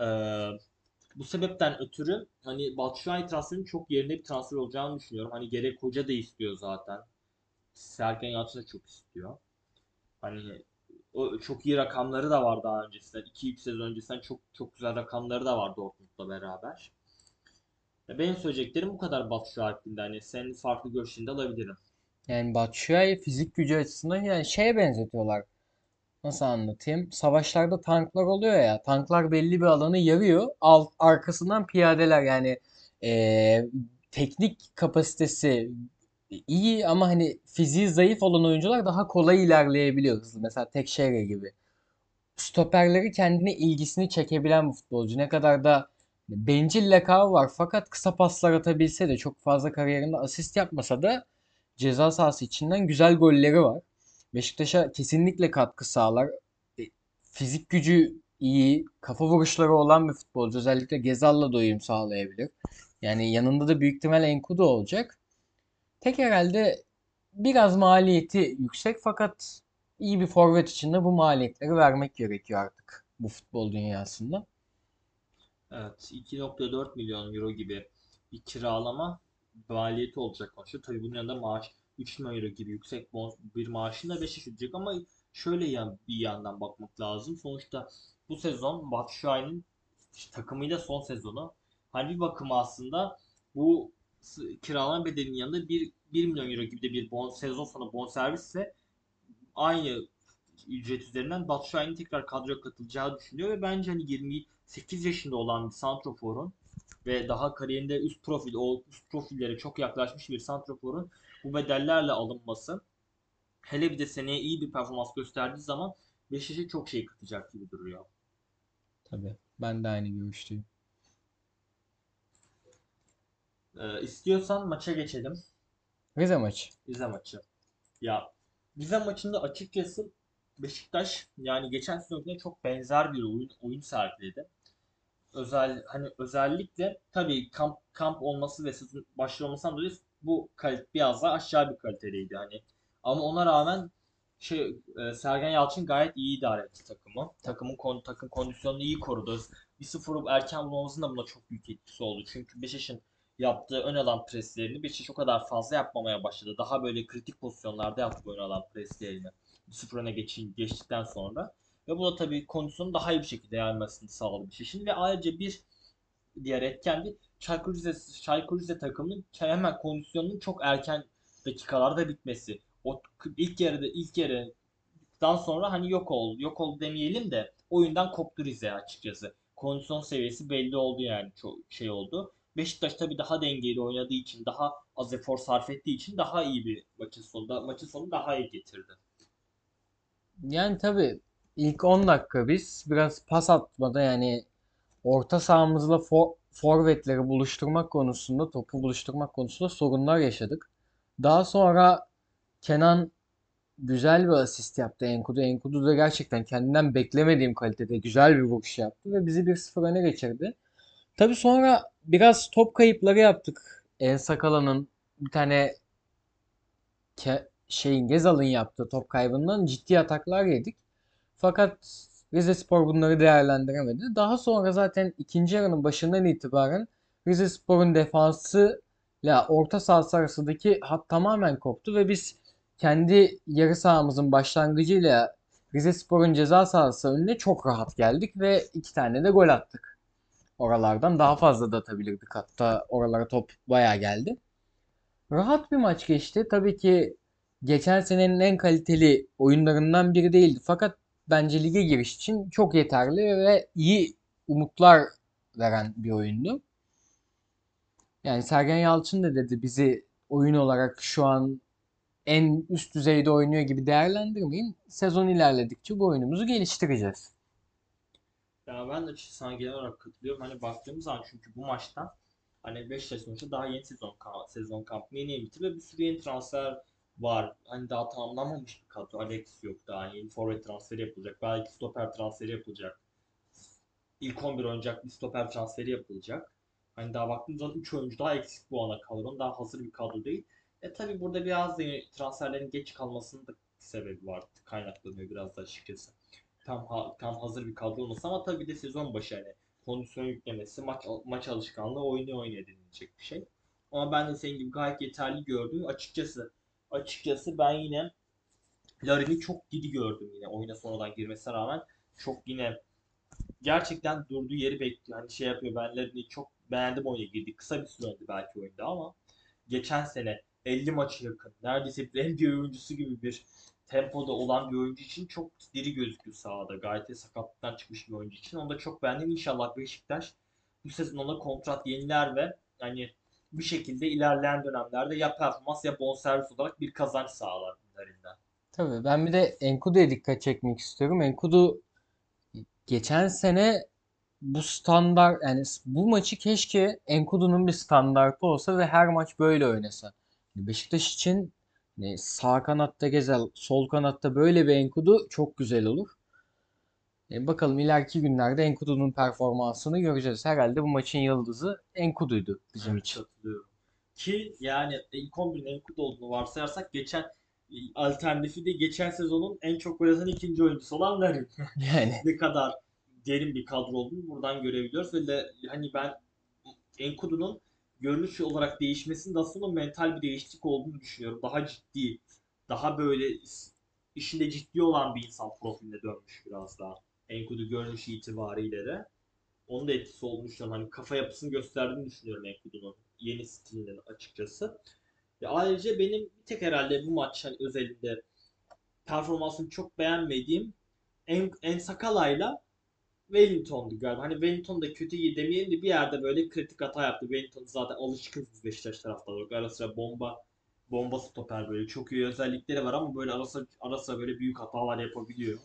Ee, bu sebepten ötürü hani Batshuayi transferinin çok yerinde bir transfer olacağını düşünüyorum. Hani gerek hoca da istiyor zaten. Sergen Yalçın da çok istiyor. Hani o çok iyi rakamları da var daha öncesinden. 2-3 sezon öncesinden çok çok güzel rakamları da var Dortmund'la beraber. Benim söyleyeceklerim bu kadar Batshuayi hakkında. Hani senin farklı görüşlerini de alabilirim. Yani Batshuayi fizik gücü açısından yani şeye benzetiyorlar. Nasıl anlatayım? Savaşlarda tanklar oluyor ya. Tanklar belli bir alanı yarıyor. Alt, arkasından piyadeler yani eee, teknik kapasitesi iyi ama hani fiziği zayıf olan oyuncular daha kolay ilerleyebiliyor hızlı. Mesela Tekşehir gibi. Stoperleri kendine ilgisini çekebilen bir futbolcu. Ne kadar da bencil lakabı var fakat kısa paslar atabilse de çok fazla kariyerinde asist yapmasa da ceza sahası içinden güzel golleri var. Beşiktaş'a kesinlikle katkı sağlar. E, Fizik gücü iyi, kafa vuruşları olan bir futbolcu. Özellikle Gezal'la da uyum sağlayabilir. Yani yanında da büyük ihtimal Enkudu olacak. Tek herhalde biraz maliyeti yüksek fakat iyi bir forvet için de bu maliyetleri vermek gerekiyor artık bu futbol dünyasında. Evet, 2.4 milyon euro gibi bir kiralama maliyeti olacak maçta. Tabii bunun yanında maaş 3 milyon euro gibi yüksek bir maaşın da Beşiktaş ödeyecek ama şöyle yan, bir yandan bakmak lazım. Sonuçta bu sezon Batshuayi'nin takımıyla son sezonu. Hani bir bakıma aslında bu kiralama bedelinin yanında 1, 1 milyon euro gibi de bir bon, sezon sonu bonservisle aynı ücret üzerinden Batshuayi'nin tekrar kadroya katılacağı düşünüyor ve bence hani 28 yaşında olan bir santroforun ve daha kariyerinde üst profil o üst profillere çok yaklaşmış bir santroforun bu bedellerle alınması hele bir de seneye iyi bir performans gösterdiği zaman Beşiktaş'a çok şey katacak gibi duruyor. Tabii. Ben de aynı görüşteyim. Ee, istiyorsan maça geçelim. Rize maçı. Rize maçı. Ya Rize maçında açıkçası Beşiktaş yani geçen sezonuna çok benzer bir oyun oyun sergiledi. Özel hani özellikle tabii kamp kamp olması ve sezon başlamasından dolayı bu kalite biraz daha aşağı bir kalitedeydi hani. Ama ona rağmen şey e, Sergen Yalçın gayet iyi idare etti takımı. Takımın kon, takım kondisyonunu iyi korudu. 1-0 erken bulmamızın da buna çok büyük etkisi oldu. Çünkü Beşiktaş'ın yaptığı ön alan preslerini Beşiktaş o kadar fazla yapmamaya başladı. Daha böyle kritik pozisyonlarda yaptı ön alan preslerini. 1-0 öne geçin, geçtikten sonra. Ve bu da tabii kondisyonu daha iyi bir şekilde yayılmasını sağladı Beşiktaş'ın. Ve ayrıca bir diğer etken de Çaykur Rize, Çaykur Rize takımının hemen kondisyonunun çok erken dakikalarda bitmesi. O ilk yarıda ilk yarıdan sonra hani yok oldu. Yok oldu demeyelim de oyundan koptu Rize açıkçası. Kondisyon seviyesi belli oldu yani çok şey oldu. Beşiktaş tabii daha dengeli oynadığı için, daha az efor sarf ettiği için daha iyi bir maçın sonunda maçın sonu daha iyi getirdi. Yani tabii ilk 10 dakika biz biraz pas atmada yani orta sahamızla for, forvetleri buluşturmak konusunda, topu buluşturmak konusunda sorunlar yaşadık. Daha sonra Kenan güzel bir asist yaptı Enkudu. Enkudu da gerçekten kendinden beklemediğim kalitede güzel bir vuruş yaptı ve bizi 1-0 öne geçirdi. Tabii sonra biraz top kayıpları yaptık. En Sakala'nın bir tane ke- şeyin Gezal'ın yaptığı top kaybından ciddi ataklar yedik. Fakat Rizespor bunları değerlendiremedi. Daha sonra zaten ikinci yarının başından itibaren Rizespor'un defansı ile orta sahası arasındaki hat tamamen koptu ve biz kendi yarı sahamızın başlangıcıyla Rizespor'un ceza sahası önüne çok rahat geldik ve iki tane de gol attık. Oralardan daha fazla da atabilirdik hatta oralara top bayağı geldi. Rahat bir maç geçti. Tabii ki geçen senenin en kaliteli oyunlarından biri değildi. Fakat bence lige giriş için çok yeterli ve iyi umutlar veren bir oyundu. Yani Sergen Yalçın da dedi bizi oyun olarak şu an en üst düzeyde oynuyor gibi değerlendirmeyin. Sezon ilerledikçe bu oyunumuzu geliştireceğiz. Ya ben de sana genel olarak katılıyorum. Hani baktığımız zaman çünkü bu maçtan hani Beşiktaş sonuçta daha yeni sezon sezon kampını yeni bitti ve bir sürü yeni transfer var. Hani daha tamamlanmamış bir kadro. Alex yok daha yeni forvet transferi yapılacak. Belki stoper transferi yapılacak. İlk 11 oynayacak bir stoper transferi yapılacak. Hani daha baktığımız zaman 3 oyuncu daha eksik bu ana kadronun. Daha hazır bir kadro değil. E tabi burada biraz da transferlerin geç kalmasının da sebebi var. Kaynaklanıyor biraz da açıkçası. Tam ha- tam hazır bir kadro olması ama tabii de sezon başı hani kondisyon yüklemesi, maç maç alışkanlığı oynuyor oynuyor denilecek bir şey. Ama ben de senin gibi gayet yeterli gördüm. Açıkçası açıkçası ben yine Larin'i çok gidi gördüm yine oyuna sonradan girmesine rağmen. Çok yine gerçekten durduğu yeri bekliyor. Hani şey yapıyor ben Larin'i çok beğendim oyuna girdi. Kısa bir süre oldu belki oyunda ama geçen sene 50 maçı yakın. Neredeyse bir NBA oyuncusu gibi bir tempoda olan bir oyuncu için çok diri gözüküyor sahada. Gayet sakatlıktan çıkmış bir oyuncu için. Onu da çok beğendim. İnşallah Beşiktaş bu sezon ona kontrat yeniler ve yani bir şekilde ilerleyen dönemlerde ya performans ya bonservis olarak bir kazanç sağlar bunlarından. Tabii ben bir de Enkudu'ya dikkat çekmek istiyorum. Enkudu geçen sene bu standart yani bu maçı keşke Enkudu'nun bir standartı olsa ve her maç böyle oynasa. Beşiktaş için hani sağ kanatta Gezel, sol kanatta böyle bir Enkudu çok güzel olur. E, bakalım ileriki günlerde Enkudu'nun performansını göreceğiz. Herhalde bu maçın yıldızı Enkudu'ydu bizim Evet, için. katılıyorum. Ki yani ilk 11'in Enkudu olduğunu varsayarsak geçen alternatifi de geçen sezonun en çok gol atan ikinci oyuncusu olan Larin. Yani ne kadar derin bir kadro olduğunu buradan görebiliyoruz ve de, hani ben Enkudu'nun görünüş olarak değişmesinin de aslında mental bir değişiklik olduğunu düşünüyorum. Daha ciddi, daha böyle işinde ciddi olan bir insan profiline dönmüş biraz daha. Enkudu görünüş itibariyle de. Onun da etkisi olduğunu düşünüyorum. Hani kafa yapısını gösterdiğini düşünüyorum Enkudu'nun yeni stilinin açıkçası. Ve ayrıca benim bir tek herhalde bu maç hani özelinde performansını çok beğenmediğim en, en Sakala'yla Wellington'du galiba. Hani Wellington da kötü iyi demeyelim de bir yerde böyle kritik hata yaptı. Wellington zaten alışkınız biz Beşiktaş taraftarı. Ara sıra bomba bomba stoper böyle. Çok iyi özellikleri var ama böyle ara sıra, ara sıra böyle büyük hatalar yapabiliyor.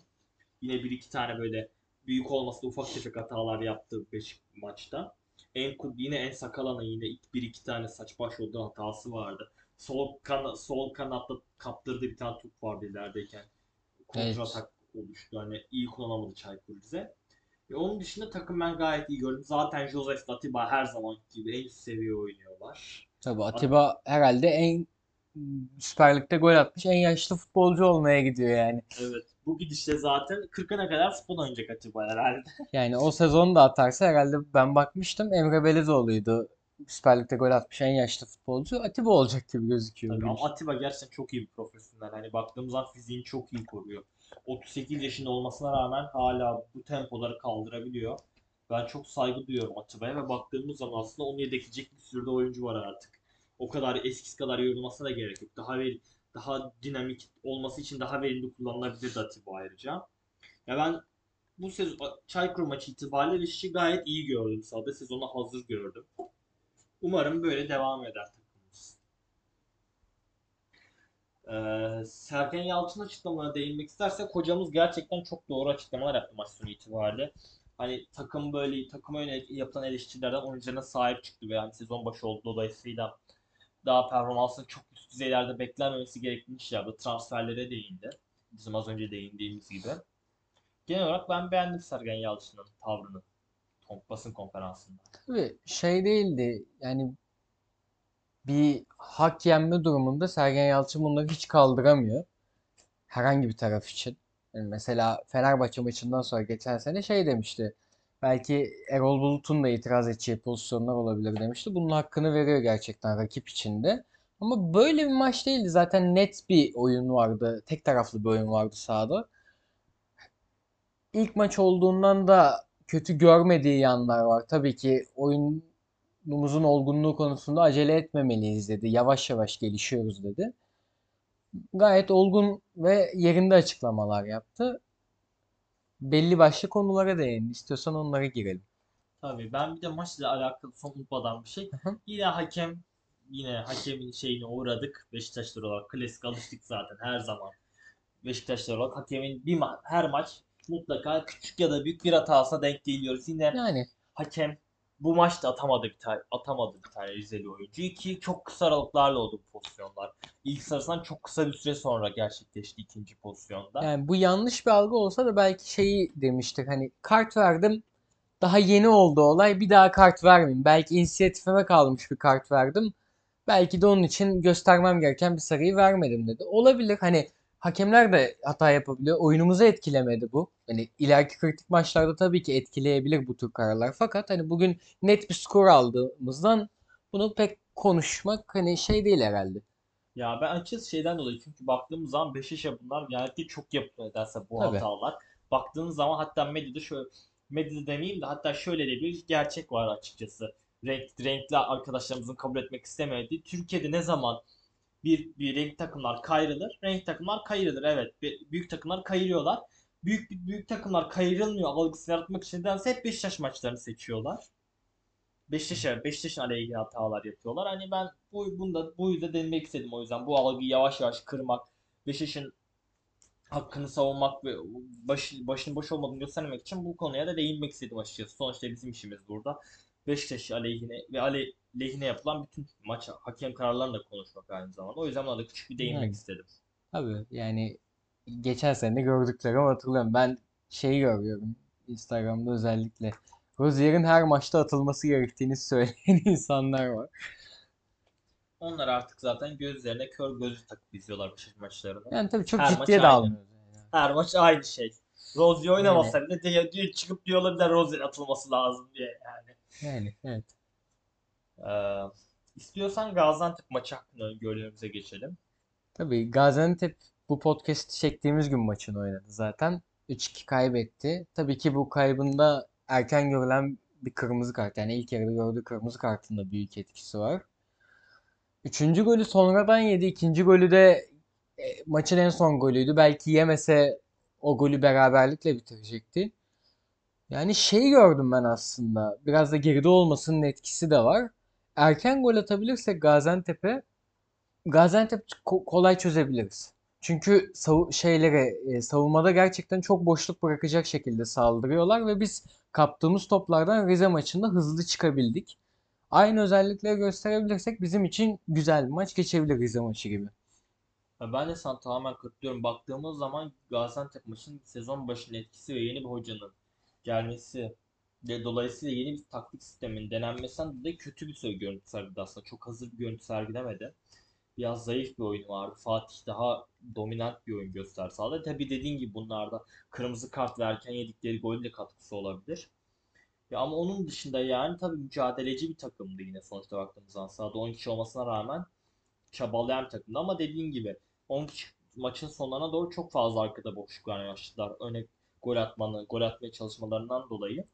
Yine bir iki tane böyle büyük olmasa ufak tefek hatalar yaptı 5 maçta. En yine en Sakala'nın yine bir iki tane saç baş olduğu hatası vardı. Sol kan sol kanatta kaptırdığı bir tane top vardı ilerideyken. Kontra Evet. atak oluştu. Hani iyi kullanamadı Çaykur Rize. Ve onun dışında takım ben gayet iyi gördüm. Zaten Joseph Atiba her zaman gibi en üst seviye oynuyorlar. tabii Atiba herhalde en Süper Lig'de gol atmış en yaşlı futbolcu olmaya gidiyor yani. Evet. Bu gidişle zaten 40'ına kadar futbol oynayacak Atiba herhalde. Yani o sezonu da atarsa herhalde ben bakmıştım Emre Belezoğlu'ydu. Süper Lig'de gol atmış en yaşlı futbolcu. Atiba olacak gibi gözüküyor Tabii ama. Atiba gerçekten çok iyi bir profesyonel. Hani baktığımız zaman fiziğini çok iyi koruyor. 38 yaşında olmasına rağmen hala bu tempoları kaldırabiliyor. Ben çok saygı duyuyorum Atiba'ya ve baktığımız zaman aslında onu yedekleyecek bir sürü de oyuncu var artık. O kadar eskisi kadar yorulmasına da gerek yok. Daha ver, daha dinamik olması için daha verimli kullanılabilir Atiba ayrıca. Ya ben bu sezon Çaykur maçı itibariyle işi gayet iyi gördüm. Sahada sezona hazır gördüm. Umarım böyle devam eder takımımız. Ee, Sergen Yalçın açıklamalarına değinmek istersek hocamız gerçekten çok doğru açıklamalar yaptı maç sonu itibariyle. Hani takım böyle takıma yönelik yapılan eleştirilerden oyuncularına sahip çıktı ve yani sezon başı oldu dolayısıyla daha performansının çok üst düzeylerde beklenmemesi gerektiğini şey yaptı. Transferlere değindi. Bizim az önce değindiğimiz gibi. Genel olarak ben beğendim Sergen Yalçın'ın tavrını basın konferansında. Tabii şey değildi yani bir hak yenme durumunda Sergen Yalçın bunları hiç kaldıramıyor. Herhangi bir taraf için. Yani mesela Fenerbahçe maçından sonra geçen sene şey demişti. Belki Erol Bulut'un da itiraz edeceği pozisyonlar olabilir demişti. Bunun hakkını veriyor gerçekten rakip içinde. Ama böyle bir maç değildi. Zaten net bir oyun vardı. Tek taraflı bir oyun vardı sahada. İlk maç olduğundan da kötü görmediği yanlar var. Tabii ki oyunumuzun olgunluğu konusunda acele etmemeliyiz dedi. Yavaş yavaş gelişiyoruz dedi. Gayet olgun ve yerinde açıklamalar yaptı. Belli başlı konulara değindi. İstiyorsan onlara girelim. Tabii ben bir de maçla alakalı son unutmadan bir şey. Yine hakem yine hakemin şeyine uğradık. Beşiktaşlar olarak klasik alıştık zaten her zaman. Beşiktaşlar olarak hakemin bir ma- her maç mutlaka küçük ya da büyük bir hatasına denk geliyoruz. Yine Yani hakem bu maçta atamadı bir tane atamadı bir tane Rizeli oyuncu ki çok kısa aralıklarla oldu bu pozisyonlar. İlk sarısından çok kısa bir süre sonra gerçekleşti ikinci pozisyonda. yani bu yanlış bir algı olsa da belki şeyi demiştik hani kart verdim daha yeni oldu olay bir daha kart vermeyeyim. Belki inisiyatifime kalmış bir kart verdim. Belki de onun için göstermem gereken bir sarıyı vermedim dedi. Olabilir hani hakemler de hata yapabiliyor. Oyunumuzu etkilemedi bu. Hani ileriki kritik maçlarda tabii ki etkileyebilir bu tür kararlar. Fakat hani bugün net bir skor aldığımızdan bunu pek konuşmak hani şey değil herhalde. Ya ben açıkçası şeyden dolayı çünkü baktığımız zaman Beşiktaş'a bunlar genellikle çok yapıyor nedense bu Tabii. hatalar. Baktığınız zaman hatta medyada şöyle medyada demeyeyim de hatta şöyle de bir gerçek var açıkçası. Renk, renkli arkadaşlarımızın kabul etmek istemediği. Türkiye'de ne zaman bir, bir renk takımlar kayrılır, renk takımlar kayırılır. Evet, büyük takımlar kayırıyorlar. Büyük büyük takımlar kayırılmıyor algısını yaratmak için nedense hep Beşiktaş maçlarını seçiyorlar. Beşiktaş'a, Beşiktaş'ın aleyhine hatalar yapıyorlar. Hani ben bu bunda bu yüzden denemek istedim o yüzden. Bu algıyı yavaş yavaş kırmak, Beşiktaş'ın hakkını savunmak ve baş, başının boş olmadığını göstermek için bu konuya da değinmek istedim açıkçası. Sonuçta bizim işimiz burada. Beşiktaş aleyhine ve aleyhine yapılan bütün maç hakem kararlarını da konuşmak aynı zamanda. O yüzden buna da küçük bir değinmek Yani. istedim. Tabii yani geçen sene gördüklerimi hatırlıyorum. Ben şeyi görüyorum Instagram'da özellikle. Rozier'in her maçta atılması gerektiğini söyleyen insanlar var. Onlar artık zaten gözlerine kör gözü takıp izliyorlar Beşiktaş maçlarını. Yani tabii çok Her ciddiye de almıyoruz. Yani. Her maç aynı şey. Rozier oynamasa Yani. bile diye, diye çıkıp diyorlar bir de Rozier'in atılması lazım diye yani. Yani evet. Ee, istiyorsan Gaziantep maçı hakkında öngörülerimize geçelim. Tabii Gaziantep bu podcast çektiğimiz gün maçını oynadı zaten. 3-2 kaybetti. Tabii ki bu kaybında erken görülen bir kırmızı kart. Yani ilk yarıda gördüğü kırmızı kartın da büyük etkisi var. Üçüncü golü sonradan yedi. İkinci golü de e, maçın en son golüydü. Belki yemese o golü beraberlikle bitirecekti. Yani şey gördüm ben aslında. Biraz da geride olmasının etkisi de var. Erken gol atabilirsek Gaziantep'e Gaziantep ko- kolay çözebiliriz. Çünkü savu- şeyleri e, savunmada gerçekten çok boşluk bırakacak şekilde saldırıyorlar ve biz kaptığımız toplardan Rize maçında hızlı çıkabildik. Aynı özellikleri gösterebilirsek bizim için güzel bir maç geçebilir Rize maçı gibi. Ben de sana tamamen katılıyorum. Baktığımız zaman Gaziantep maçının sezon başının etkisi ve yeni bir hocanın gelmesi ve dolayısıyla yeni bir taktik sistemin denenmesinden dolayı kötü bir görüntü sergiledi aslında. Çok hazır bir görüntü sergilemedi. Biraz zayıf bir oyun vardı. Fatih daha dominant bir oyun gösterdi sahada. Tabii dediğin gibi bunlarda kırmızı kart verirken yedikleri golün de katkısı olabilir. Ya ama onun dışında yani tabii mücadeleci bir takımdı yine sonuçta baktığımız zaman. Sahada 10 kişi olmasına rağmen çabalayan bir takımdı ama dediğin gibi 10 kişi maçın sonlarına doğru çok fazla arkada boşluk vermeye başladılar. Öne gol atmanı, gol atmaya çalışmalarından dolayı.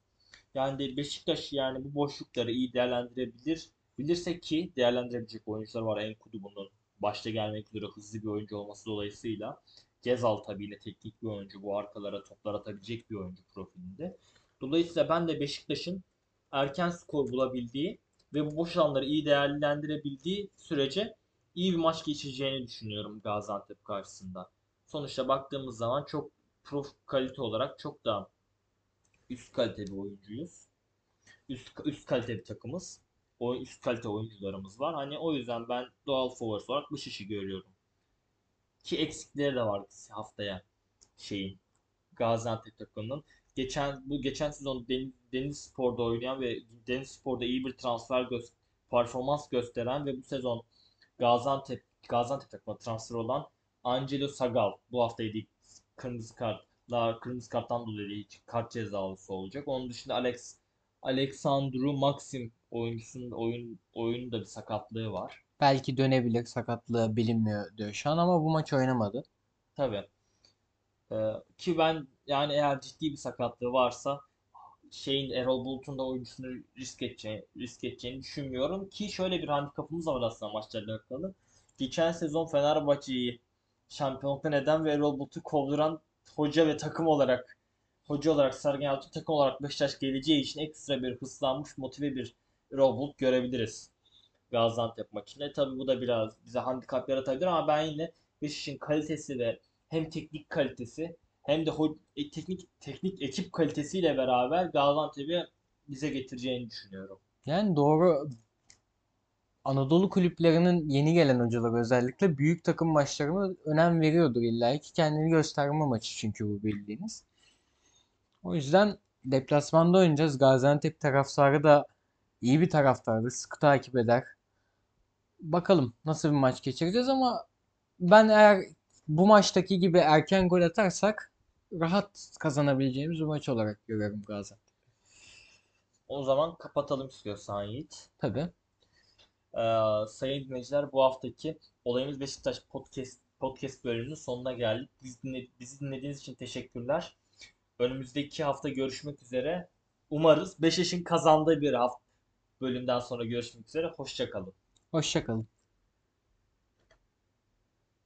Yani Beşiktaş yani bu boşlukları iyi değerlendirebilir. Bilirse ki değerlendirebilecek oyuncular var. Enkudu bunun başta gelmek üzere hızlı bir oyuncu olması dolayısıyla. Gezal tabii yine teknik bir oyuncu. Bu arkalara toplar atabilecek bir oyuncu profilinde. Dolayısıyla ben de Beşiktaş'ın erken skor bulabildiği ve bu boş alanları iyi değerlendirebildiği sürece iyi bir maç geçeceğini düşünüyorum Gaziantep karşısında. Sonuçta baktığımız zaman çok prof kalite olarak çok daha üst kalite bir oyuncuyuz. Üst, üst kalite bir takımız. O üst kalite oyuncularımız var. Hani o yüzden ben doğal favorit olarak bu şişi görüyorum. Ki eksikleri de var haftaya şeyin Gaziantep takımının. Geçen bu geçen sezon Deniz, Deniz Spor'da oynayan ve Deniz Spor'da iyi bir transfer gö- performans gösteren ve bu sezon Gaziantep Gaziantep takımına transfer olan Angelo Sagal bu hafta yediği kırmızı kart Daha kırmızı karttan dolayı hiç kart cezalısı olacak. Onun dışında Alex Alexandru Maxim oyuncusunun oyun oyunun da bir sakatlığı var. Belki dönebilir. Sakatlığı bilinmiyor diyor şu an ama bu maç oynamadı. Tabii. Ee, ki ben yani eğer ciddi bir sakatlığı varsa şeyin Erol Bulut'un da oyuncusunu risk edeceğini, risk edeceğini düşünmüyorum ki şöyle bir handikapımız var aslında maçlarla alakalı. Geçen sezon Fenerbahçe'yi şampiyonlukta neden ve Erol Bulut'u kovduran hoca ve takım olarak hoca olarak Sergen Yalçın takım olarak Beşiktaş geleceği için ekstra bir hızlanmış motive bir Erol Bulut görebiliriz. Gaziantep maçında. Tabii bu da biraz bize handikap yaratabilir ama ben yine Beşiktaş'ın kalitesi ve hem teknik kalitesi hem de e, teknik teknik ekip kalitesiyle beraber Gaziantep'i bize getireceğini düşünüyorum. Yani doğru Anadolu kulüplerinin yeni gelen hocalar özellikle büyük takım maçlarına önem veriyordur illa ki kendini gösterme maçı çünkü bu bildiğiniz. O yüzden deplasmanda oynayacağız. Gaziantep taraftarı da iyi bir taraftardır. Sıkı takip eder. Bakalım nasıl bir maç geçireceğiz ama ben eğer bu maçtaki gibi erken gol atarsak rahat kazanabileceğimiz bir maç olarak görüyorum Gaziantep. O zaman kapatalım istiyorsan Yiğit. Tabii. Ee, sayın dinleyiciler bu haftaki Olayımız Beşiktaş podcast podcast bölümünün sonuna geldik. Bizi, dinle- bizi dinlediğiniz için teşekkürler. Önümüzdeki hafta görüşmek üzere. Umarız Beşiktaş'ın kazandığı bir hafta bölümden sonra görüşmek üzere. Hoşça kalın. Hoşça kalın.